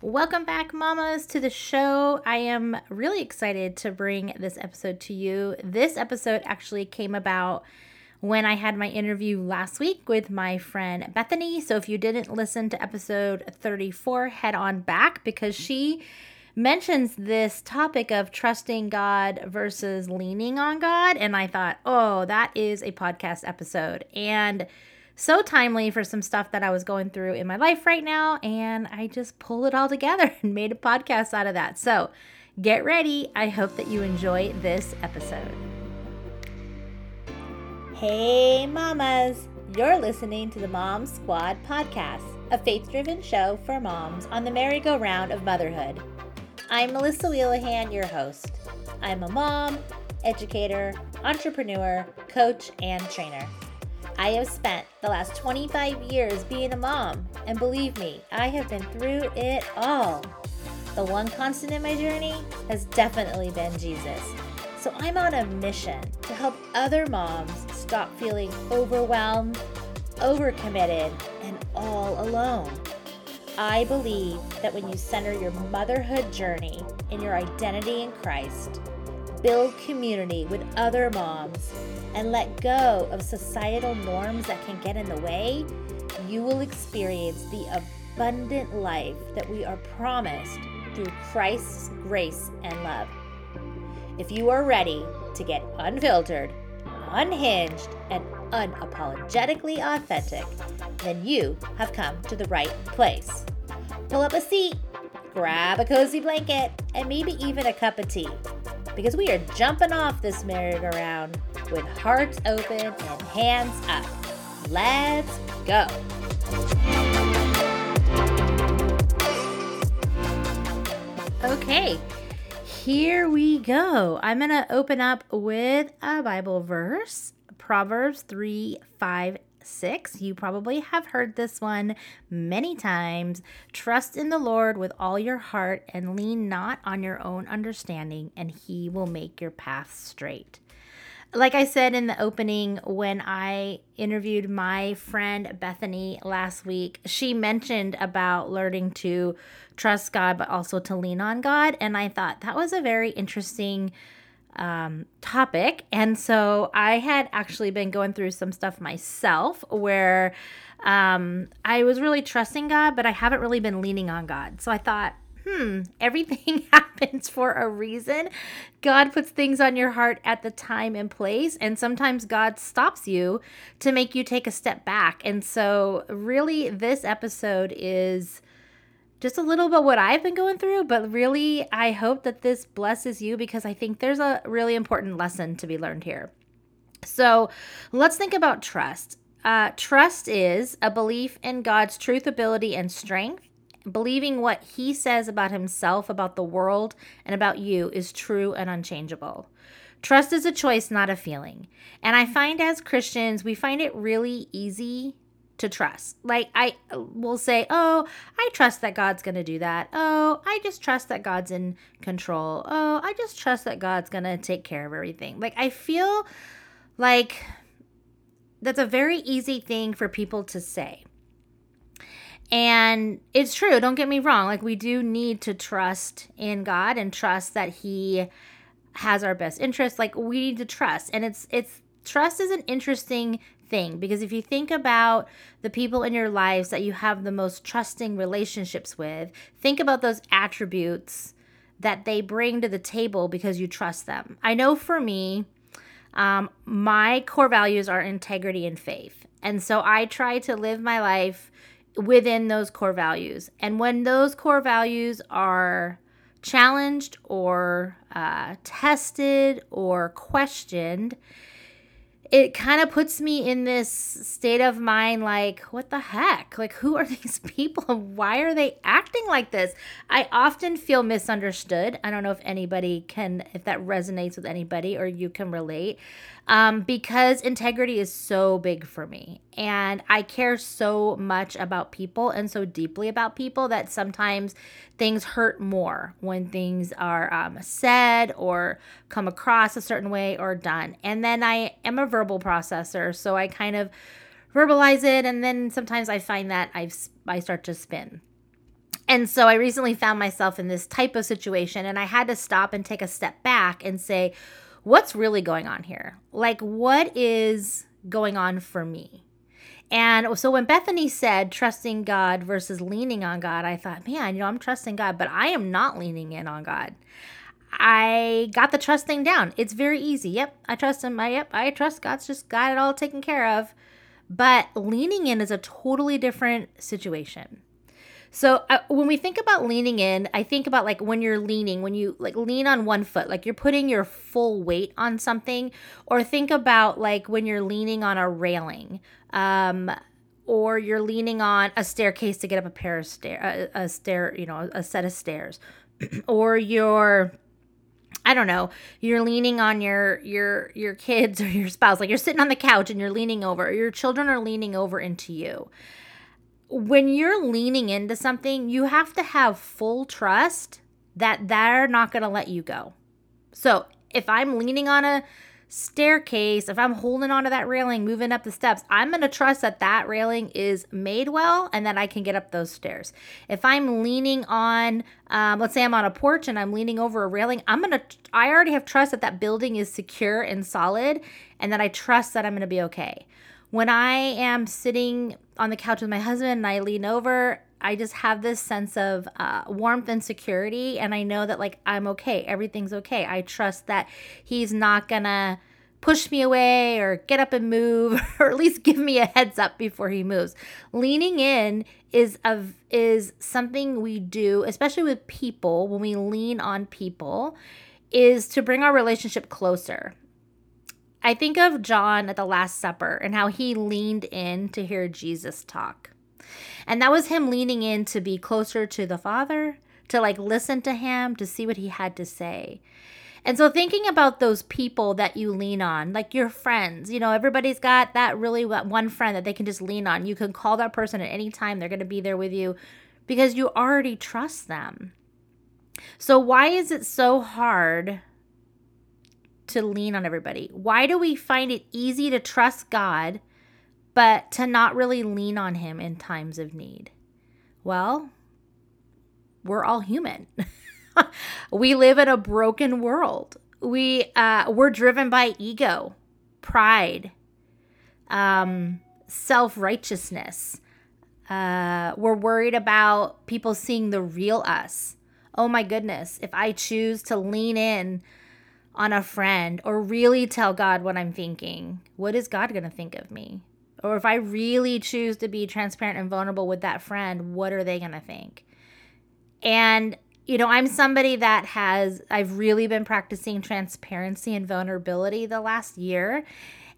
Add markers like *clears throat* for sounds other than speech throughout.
Welcome back, mamas, to the show. I am really excited to bring this episode to you. This episode actually came about when I had my interview last week with my friend Bethany. So if you didn't listen to episode 34, head on back because she mentions this topic of trusting God versus leaning on God. And I thought, oh, that is a podcast episode. And so timely for some stuff that I was going through in my life right now. And I just pulled it all together *laughs* and made a podcast out of that. So get ready. I hope that you enjoy this episode. Hey, mamas. You're listening to the Mom Squad podcast, a faith driven show for moms on the merry-go-round of motherhood. I'm Melissa Wheelahan, your host. I'm a mom, educator, entrepreneur, coach, and trainer. I have spent the last 25 years being a mom, and believe me, I have been through it all. The one constant in my journey has definitely been Jesus. So I'm on a mission to help other moms stop feeling overwhelmed, overcommitted, and all alone. I believe that when you center your motherhood journey in your identity in Christ, build community with other moms, and let go of societal norms that can get in the way, you will experience the abundant life that we are promised through Christ's grace and love. If you are ready to get unfiltered, unhinged, and unapologetically authentic, then you have come to the right place. Pull up a seat, grab a cozy blanket, and maybe even a cup of tea because we are jumping off this merry-go-round with hearts open and hands up. Let's go. Okay, here we go. I'm going to open up with a Bible verse Proverbs 3 5 6. You probably have heard this one many times. Trust in the Lord with all your heart and lean not on your own understanding, and he will make your path straight. Like I said in the opening, when I interviewed my friend Bethany last week, she mentioned about learning to trust God, but also to lean on God. And I thought that was a very interesting um, topic. And so I had actually been going through some stuff myself where um, I was really trusting God, but I haven't really been leaning on God. So I thought, hmm, *laughs* everything *laughs* happens for a reason. God puts things on your heart at the time and place, and sometimes God stops you to make you take a step back. And so, really, this episode is just a little bit what I've been going through, but really, I hope that this blesses you because I think there's a really important lesson to be learned here. So, let's think about trust. Uh, trust is a belief in God's truth, ability, and strength. Believing what He says about Himself, about the world, and about you is true and unchangeable. Trust is a choice, not a feeling. And I find as Christians, we find it really easy to trust. Like I will say, "Oh, I trust that God's going to do that. Oh, I just trust that God's in control. Oh, I just trust that God's going to take care of everything." Like I feel like that's a very easy thing for people to say. And it's true, don't get me wrong. Like we do need to trust in God and trust that he has our best interest. Like we need to trust. And it's it's trust is an interesting thing because if you think about the people in your lives that you have the most trusting relationships with, think about those attributes that they bring to the table because you trust them. I know for me, um, my core values are integrity and faith. And so I try to live my life within those core values. And when those core values are challenged or uh, tested or questioned, it kind of puts me in this state of mind like what the heck? Like who are *laughs* these people why are they acting like this? I often feel misunderstood. I don't know if anybody can if that resonates with anybody or you can relate um, because integrity is so big for me. And I care so much about people and so deeply about people that sometimes things hurt more when things are um, said or come across a certain way or done. And then I am a verbal processor, so I kind of verbalize it, and then sometimes I find that I I start to spin. And so I recently found myself in this type of situation, and I had to stop and take a step back and say, what's really going on here? Like, what is going on for me? And so when Bethany said trusting God versus leaning on God, I thought, man, you know, I'm trusting God, but I am not leaning in on God. I got the trust thing down. It's very easy. Yep, I trust him. I yep, I trust God's just got it all taken care of. But leaning in is a totally different situation. So uh, when we think about leaning in, I think about like when you're leaning, when you like lean on one foot, like you're putting your full weight on something, or think about like when you're leaning on a railing, um, or you're leaning on a staircase to get up a pair of stair, a, a stair, you know, a set of stairs, *clears throat* or you're I don't know, you're leaning on your your your kids *laughs* or your spouse, like you're sitting on the couch and you're leaning over, or your children are leaning over into you when you're leaning into something, you have to have full trust that they're not going to let you go. So if I'm leaning on a staircase, if I'm holding onto that railing, moving up the steps, I'm going to trust that that railing is made well and that I can get up those stairs. If I'm leaning on, um, let's say I'm on a porch and I'm leaning over a railing, I'm going to, I already have trust that that building is secure and solid and that I trust that I'm going to be okay. When I am sitting on the couch with my husband and I lean over, I just have this sense of uh, warmth and security. And I know that, like, I'm okay. Everything's okay. I trust that he's not gonna push me away or get up and move *laughs* or at least give me a heads up before he moves. Leaning in is a is something we do, especially with people when we lean on people is to bring our relationship closer. I think of John at the Last Supper and how he leaned in to hear Jesus talk. And that was him leaning in to be closer to the Father, to like listen to him, to see what he had to say. And so thinking about those people that you lean on, like your friends, you know, everybody's got that really one friend that they can just lean on. You can call that person at any time. They're going to be there with you because you already trust them. So why is it so hard to lean on everybody? Why do we find it easy to trust God, but to not really lean on Him in times of need? Well, we're all human. *laughs* we live in a broken world. We uh, we're driven by ego, pride, um, self righteousness. Uh, we're worried about people seeing the real us. Oh my goodness! If I choose to lean in on a friend or really tell God what I'm thinking, what is God going to think of me? Or if I really choose to be transparent and vulnerable with that friend, what are they going to think? And, you know, I'm somebody that has, I've really been practicing transparency and vulnerability the last year.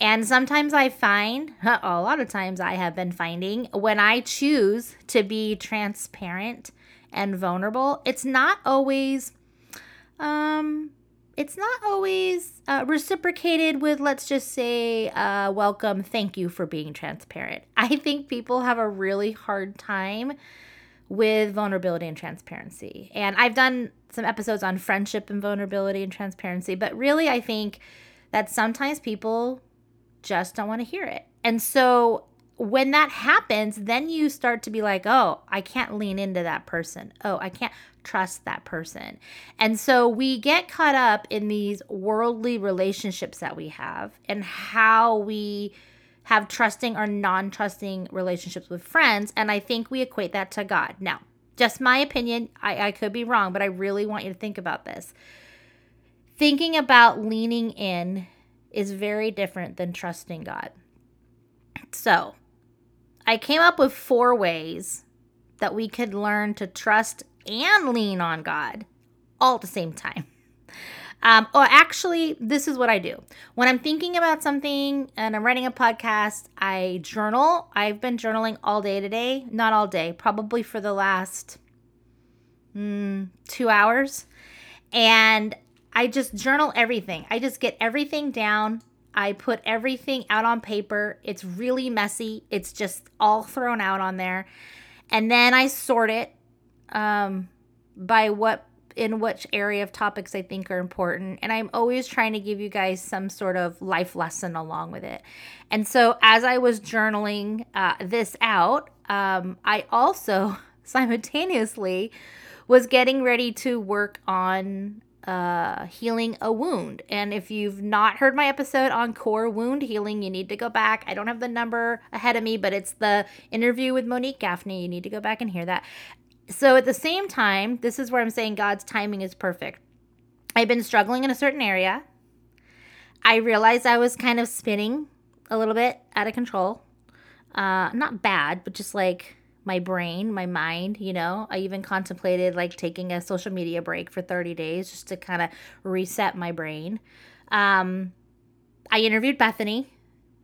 And sometimes I find, *laughs* a lot of times I have been finding, when I choose to be transparent and vulnerable, it's not always um it's not always uh, reciprocated with, let's just say, uh, welcome, thank you for being transparent. I think people have a really hard time with vulnerability and transparency. And I've done some episodes on friendship and vulnerability and transparency, but really, I think that sometimes people just don't want to hear it. And so when that happens, then you start to be like, oh, I can't lean into that person. Oh, I can't trust that person. And so we get caught up in these worldly relationships that we have and how we have trusting or non trusting relationships with friends. And I think we equate that to God. Now, just my opinion, I, I could be wrong, but I really want you to think about this. Thinking about leaning in is very different than trusting God. So, I came up with four ways that we could learn to trust and lean on God all at the same time. Um, or actually, this is what I do. When I'm thinking about something and I'm writing a podcast, I journal. I've been journaling all day today. Not all day, probably for the last mm, two hours. And I just journal everything. I just get everything down. I put everything out on paper. It's really messy. It's just all thrown out on there. And then I sort it um, by what in which area of topics I think are important. And I'm always trying to give you guys some sort of life lesson along with it. And so as I was journaling uh, this out, um, I also *laughs* simultaneously was getting ready to work on uh, healing a wound. And if you've not heard my episode on core wound healing, you need to go back. I don't have the number ahead of me, but it's the interview with Monique Gaffney. You need to go back and hear that. So at the same time, this is where I'm saying God's timing is perfect. I've been struggling in a certain area. I realized I was kind of spinning a little bit out of control. Uh, not bad, but just like my brain, my mind, you know. I even contemplated like taking a social media break for 30 days just to kind of reset my brain. Um, I interviewed Bethany,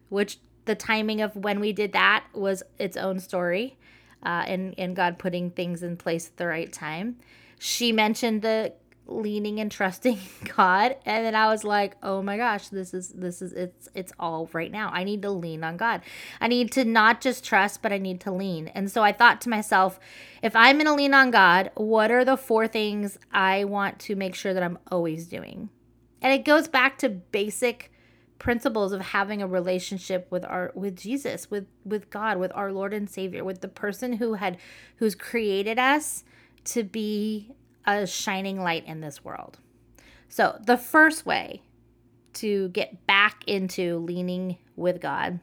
which the timing of when we did that was its own story, uh, and and God putting things in place at the right time. She mentioned the leaning and trusting *laughs* God and then I was like, "Oh my gosh, this is this is it's it's all right now. I need to lean on God. I need to not just trust, but I need to lean." And so I thought to myself, if I'm going to lean on God, what are the four things I want to make sure that I'm always doing? And it goes back to basic principles of having a relationship with our with Jesus, with with God, with our Lord and Savior, with the person who had who's created us to be a shining light in this world. So, the first way to get back into leaning with God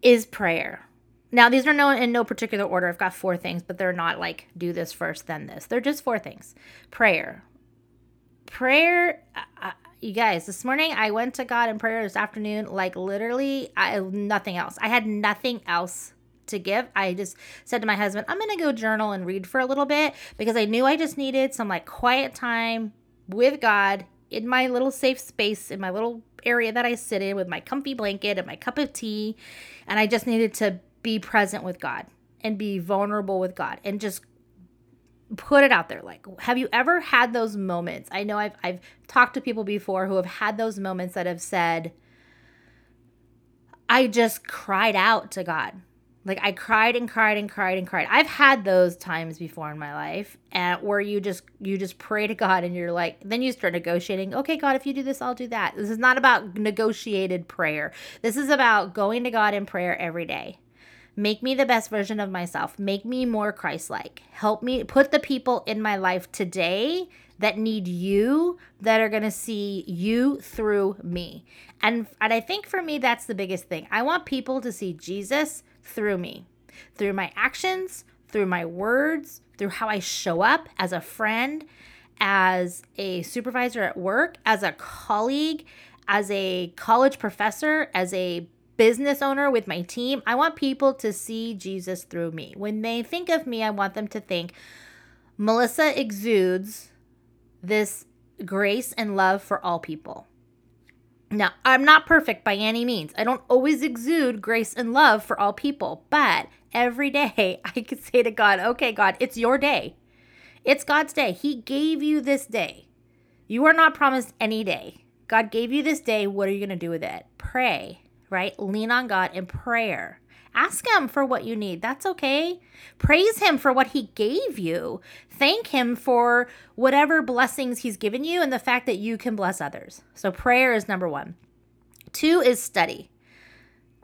is prayer. Now, these are no in no particular order. I've got four things, but they're not like do this first, then this. They're just four things. Prayer. Prayer, uh you guys, this morning I went to God in prayer this afternoon, like literally I, nothing else. I had nothing else to give. I just said to my husband, I'm to go journal and read for a little bit because I knew I just needed some like quiet time with God in my little safe space, in my little area that I sit in with my comfy blanket and my cup of tea. And I just needed to be present with God and be vulnerable with God and just put it out there like have you ever had those moments i know i've i've talked to people before who have had those moments that have said i just cried out to god like I cried and cried and cried and cried. I've had those times before in my life, and where you just you just pray to God and you're like, then you start negotiating. Okay, God, if you do this, I'll do that. This is not about negotiated prayer. This is about going to God in prayer every day. Make me the best version of myself. Make me more Christ-like. Help me put the people in my life today that need you that are going to see you through me. And and I think for me that's the biggest thing. I want people to see Jesus through me, through my actions, through my words, through how I show up as a friend, as a supervisor at work, as a colleague, as a college professor, as a business owner with my team. I want people to see Jesus through me. When they think of me, I want them to think Melissa exudes this grace and love for all people. Now, I'm not perfect by any means. I don't always exude grace and love for all people, but every day *laughs* I can say to God, okay, God, it's your day. It's God's day. He gave you this day. You are not promised any day. God gave you this day. What are you going to do with it? Pray, right? Lean on God in prayer. Ask Him for what you need. That's okay. Praise Him for what He gave you. Thank Him for whatever blessings He's given you and the fact that you can bless others. So, prayer is number one. Two is study.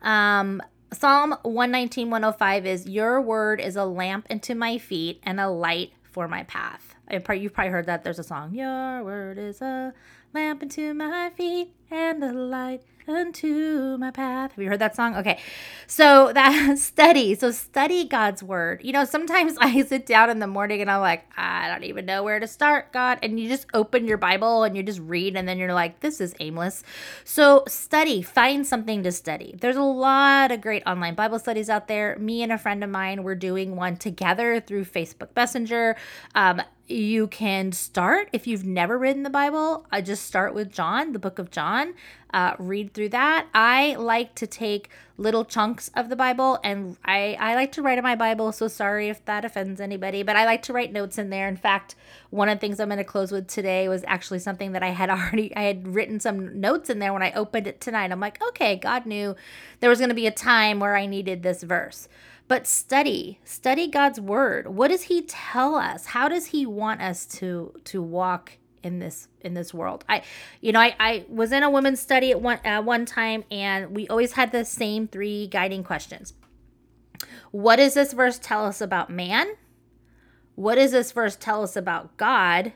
Um, Psalm 119, 105 is Your word is a lamp unto my feet and a light for my path. You've probably heard that. There's a song, Your word is a lamp unto my feet and a light unto my path. Have you heard that song? Okay. So that *laughs* study. So study God's word. You know, sometimes *laughs* I sit down in the morning and I'm like, I don't even know where to start, God. And you just open your Bible and you just read and then you're like, this is aimless. So study, find something to study. There's a lot of great online Bible studies out there. Me and a friend of mine, we're doing one together through Facebook Messenger. Um, you can start if you've never read in the Bible. I just start with John, the book of John. Uh, read through that. I like to take little chunks of the Bible and I, I like to write in my Bible. So sorry if that offends anybody, but I like to write notes in there. In fact, one of the things I'm going to close with today was actually something that I had *laughs* already, I had written some notes in there when I opened it tonight. I'm like, okay, God knew there was going to be a time where I needed this verse but study study god's word what does he tell us how does he want us to to walk in this in this world i you know i, I was in a women's study at one uh, one time and we always had the same three guiding questions What does this verse tell us about man? What does this verse tell us about God?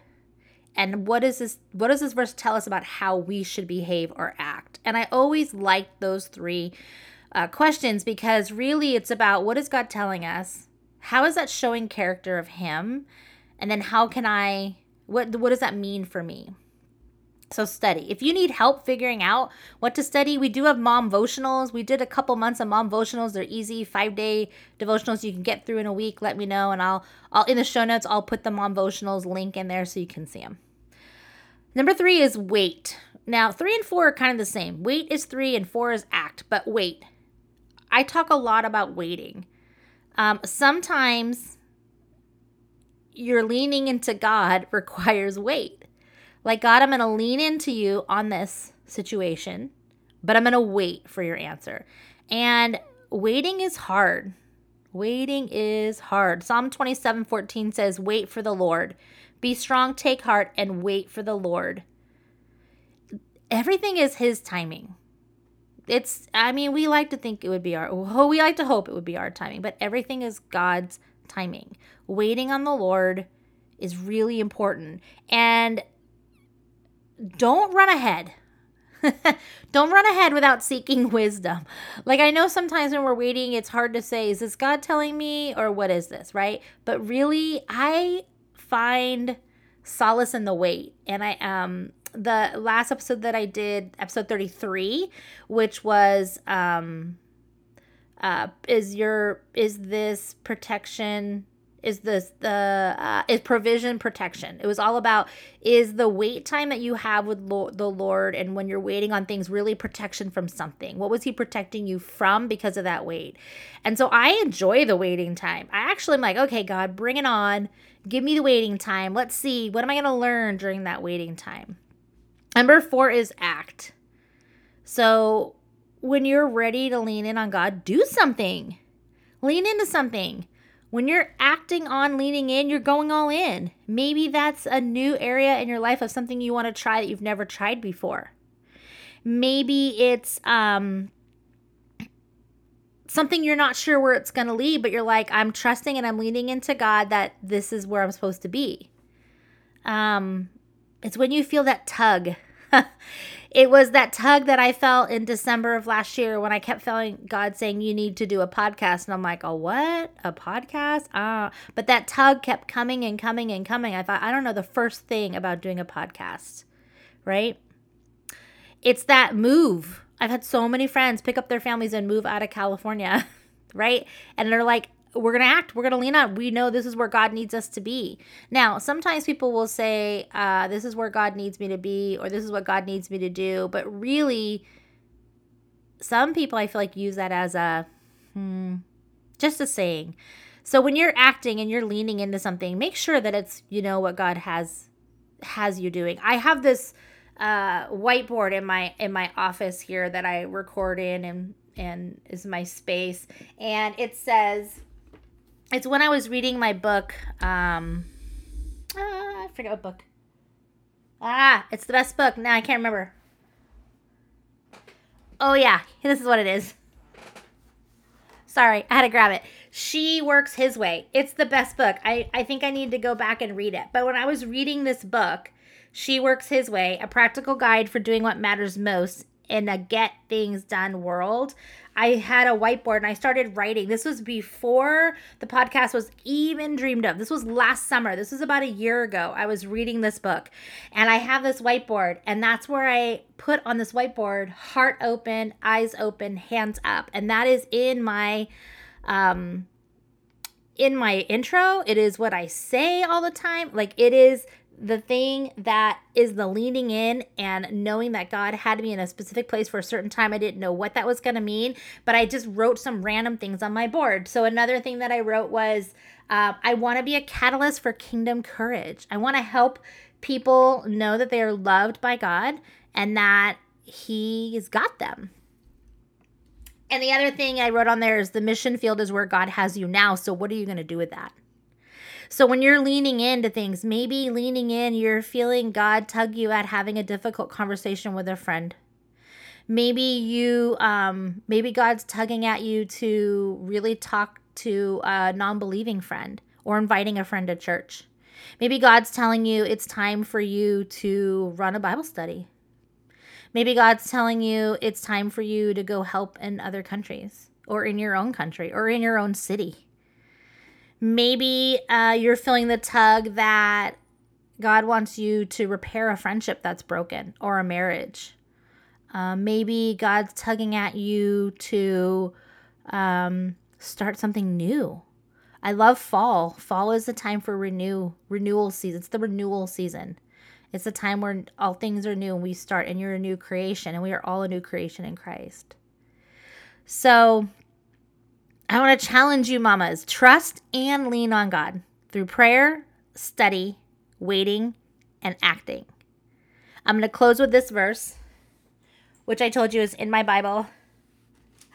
And what is this what does this verse tell us about how we should behave or act? And I always liked those three uh, questions because really it's about what is God telling us? How is that showing character of him? And then how can I what what does that mean for me? So study. If you need help figuring out what to study, we do have mom devotionals. We did a couple months of mom devotionals. They're easy, five day devotionals you can get through in a week. Let me know, and I'll I'll in the show notes I'll put the mom devotionals link in there so you can see them. Number three is wait. Now three and four are kind of the same. Wait is three and four is act, but wait. I talk a lot about waiting. Um, sometimes you're leaning into God *laughs* requires wait. Like, God, I'm going to lean into you on this situation, but I'm going to wait for your answer. And waiting is hard. Waiting is hard. Psalm 27 14 says, Wait for the Lord. Be strong, take heart, and wait for the Lord. Everything is His timing. It's, I mean, we like to think it would be our, we like to hope it would be our timing, but everything is God's timing. Waiting on the Lord is really important. And don't run ahead. *laughs* don't run ahead without seeking wisdom. Like, I know sometimes when we're waiting, it's hard to say, is this God telling me or what is this, right? But really, I find solace in the wait. And I, um, the last episode that I did, episode 33, which was, um, uh, is your, is this protection is this the uh, is provision protection. It was all about is the wait time that you have with Lo- the lord and when you're waiting on things really protection from something? What was he protecting you from because of that wait? And so i enjoy the waiting time. I actually am like okay god bring it on. Give me the waiting time. Let's see. What am i going to learn during that waiting time? Number four is act. So when you're ready to lean in on god do something. Lean into something when you're acting on leaning in, you're going all in. Maybe that's a new area in your life of something you want to try that you've never tried before. Maybe it's um, something you're not sure where it's going to lead, but you're like, I'm trusting and I'm leaning into God that this is where I'm supposed to be. Um, it's when you feel that tug. *laughs* it was that tug that I felt in December of last year when I kept feeling God saying, You need to do a podcast. And I'm like, Oh, what? A podcast? Ah. But that tug kept coming and coming and coming. I thought, I don't know the first thing about doing a podcast, right? It's that move. I've had so many friends pick up their families and move out of California, *laughs* right? And they're like, we're going to act. We're going to lean on. We know this is where God needs us to be. Now, sometimes people will say, uh, this is where God needs me to be, or this is what God needs me to do. But really, some people I feel like use that as a, hmm, just a saying. So when you're acting and you're leaning into something, make sure that it's, you know, what God has has you doing. I have this uh, whiteboard in my in my office here that I record in and and is my space and it says it's when I was reading my book. Um, uh, I forget what book. Ah, it's the best book. Now I can't remember. Oh yeah, this is what it is. Sorry, I had to grab it. She Works His Way. It's the best book. I, I think I need to go back and read it. But when I was reading this book, She Works His Way, a practical guide for doing what matters most in a get things done world, I had a whiteboard and I started writing. This was before the podcast was even dreamed of. This was last summer. This was about a year ago. I was reading this book and I have this whiteboard, and that's where I put on this whiteboard heart open, eyes open, hands up. And that is in my um in my intro. It is what I say all the time. Like it is the thing that is the leaning in and knowing that God had me in a specific place for a certain time. I didn't know what that was going to mean, but I just wrote some random things on my board. So, another thing that I wrote was uh, I want to be a catalyst for kingdom courage. I want to help people know that they are loved by God and that He's got them. And the other thing I wrote on there is the mission field is where God has you now. So, what are you going to do with that? So when you're leaning into things, maybe leaning in, you're feeling God tug you at having a difficult conversation with a friend. Maybe you, um, maybe God's tugging at you to really talk to a non believing friend or inviting a friend to church. Maybe God's telling you it's time for you to run a Bible study. Maybe God's telling you it's time for you to go help in other countries or in your own country or in your own city. Maybe uh, you're feeling the tug that God wants you to repair a friendship that's broken or a marriage. Uh, maybe God's tugging at you to um, start something new. I love fall. Fall is the time for renew renewal season. It's the renewal season. It's the time where all things are new and we start and you're a new creation and we are all a new creation in Christ. So I want to challenge you, mamas, trust and lean on God through prayer, study, waiting, and acting. I'm going to close with this verse, which I told you is in my Bible,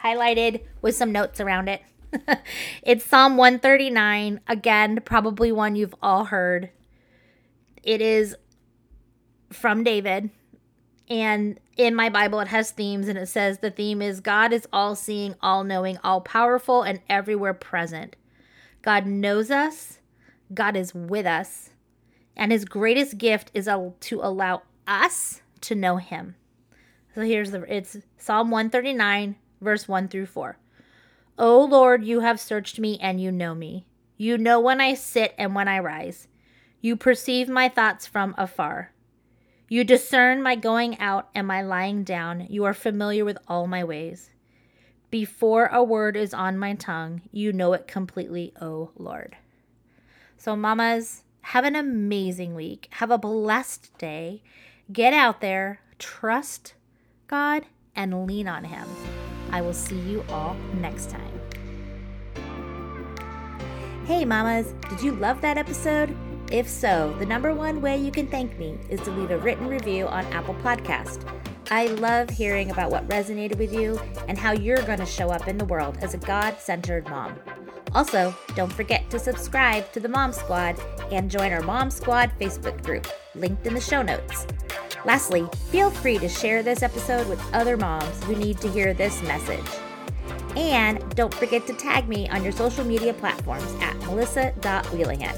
highlighted with some notes around it. *laughs* it's Psalm 139, again, probably one you've all heard. It is from David. And in my Bible, it has themes, and it says the theme is God is all seeing, all knowing, all powerful, and everywhere present. God knows us, God is with us, and his greatest gift is to allow us to know him. So here's the it's Psalm 139, verse 1 through 4. O Lord, you have searched me and you know me. You know when I sit and when I rise. You perceive my thoughts from afar. You discern my going out and my lying down. You are familiar with all my ways. Before a word is on my tongue, you know it completely, O Lord. So, mamas, have an amazing week. Have a blessed day. Get out there, trust God, and lean on Him. I will see you all next time. Hey, mamas, did you love that episode? If so, the number one way you can thank me is to leave a written review on Apple Podcast. I love hearing about what resonated with you and how you're going to show up in the world as a God centered mom. Also, don't forget to subscribe to the Mom Squad and join our Mom Squad Facebook group, linked in the show notes. Lastly, feel free to share this episode with other moms who need to hear this message. And don't forget to tag me on your social media platforms at melissa.wheelahan.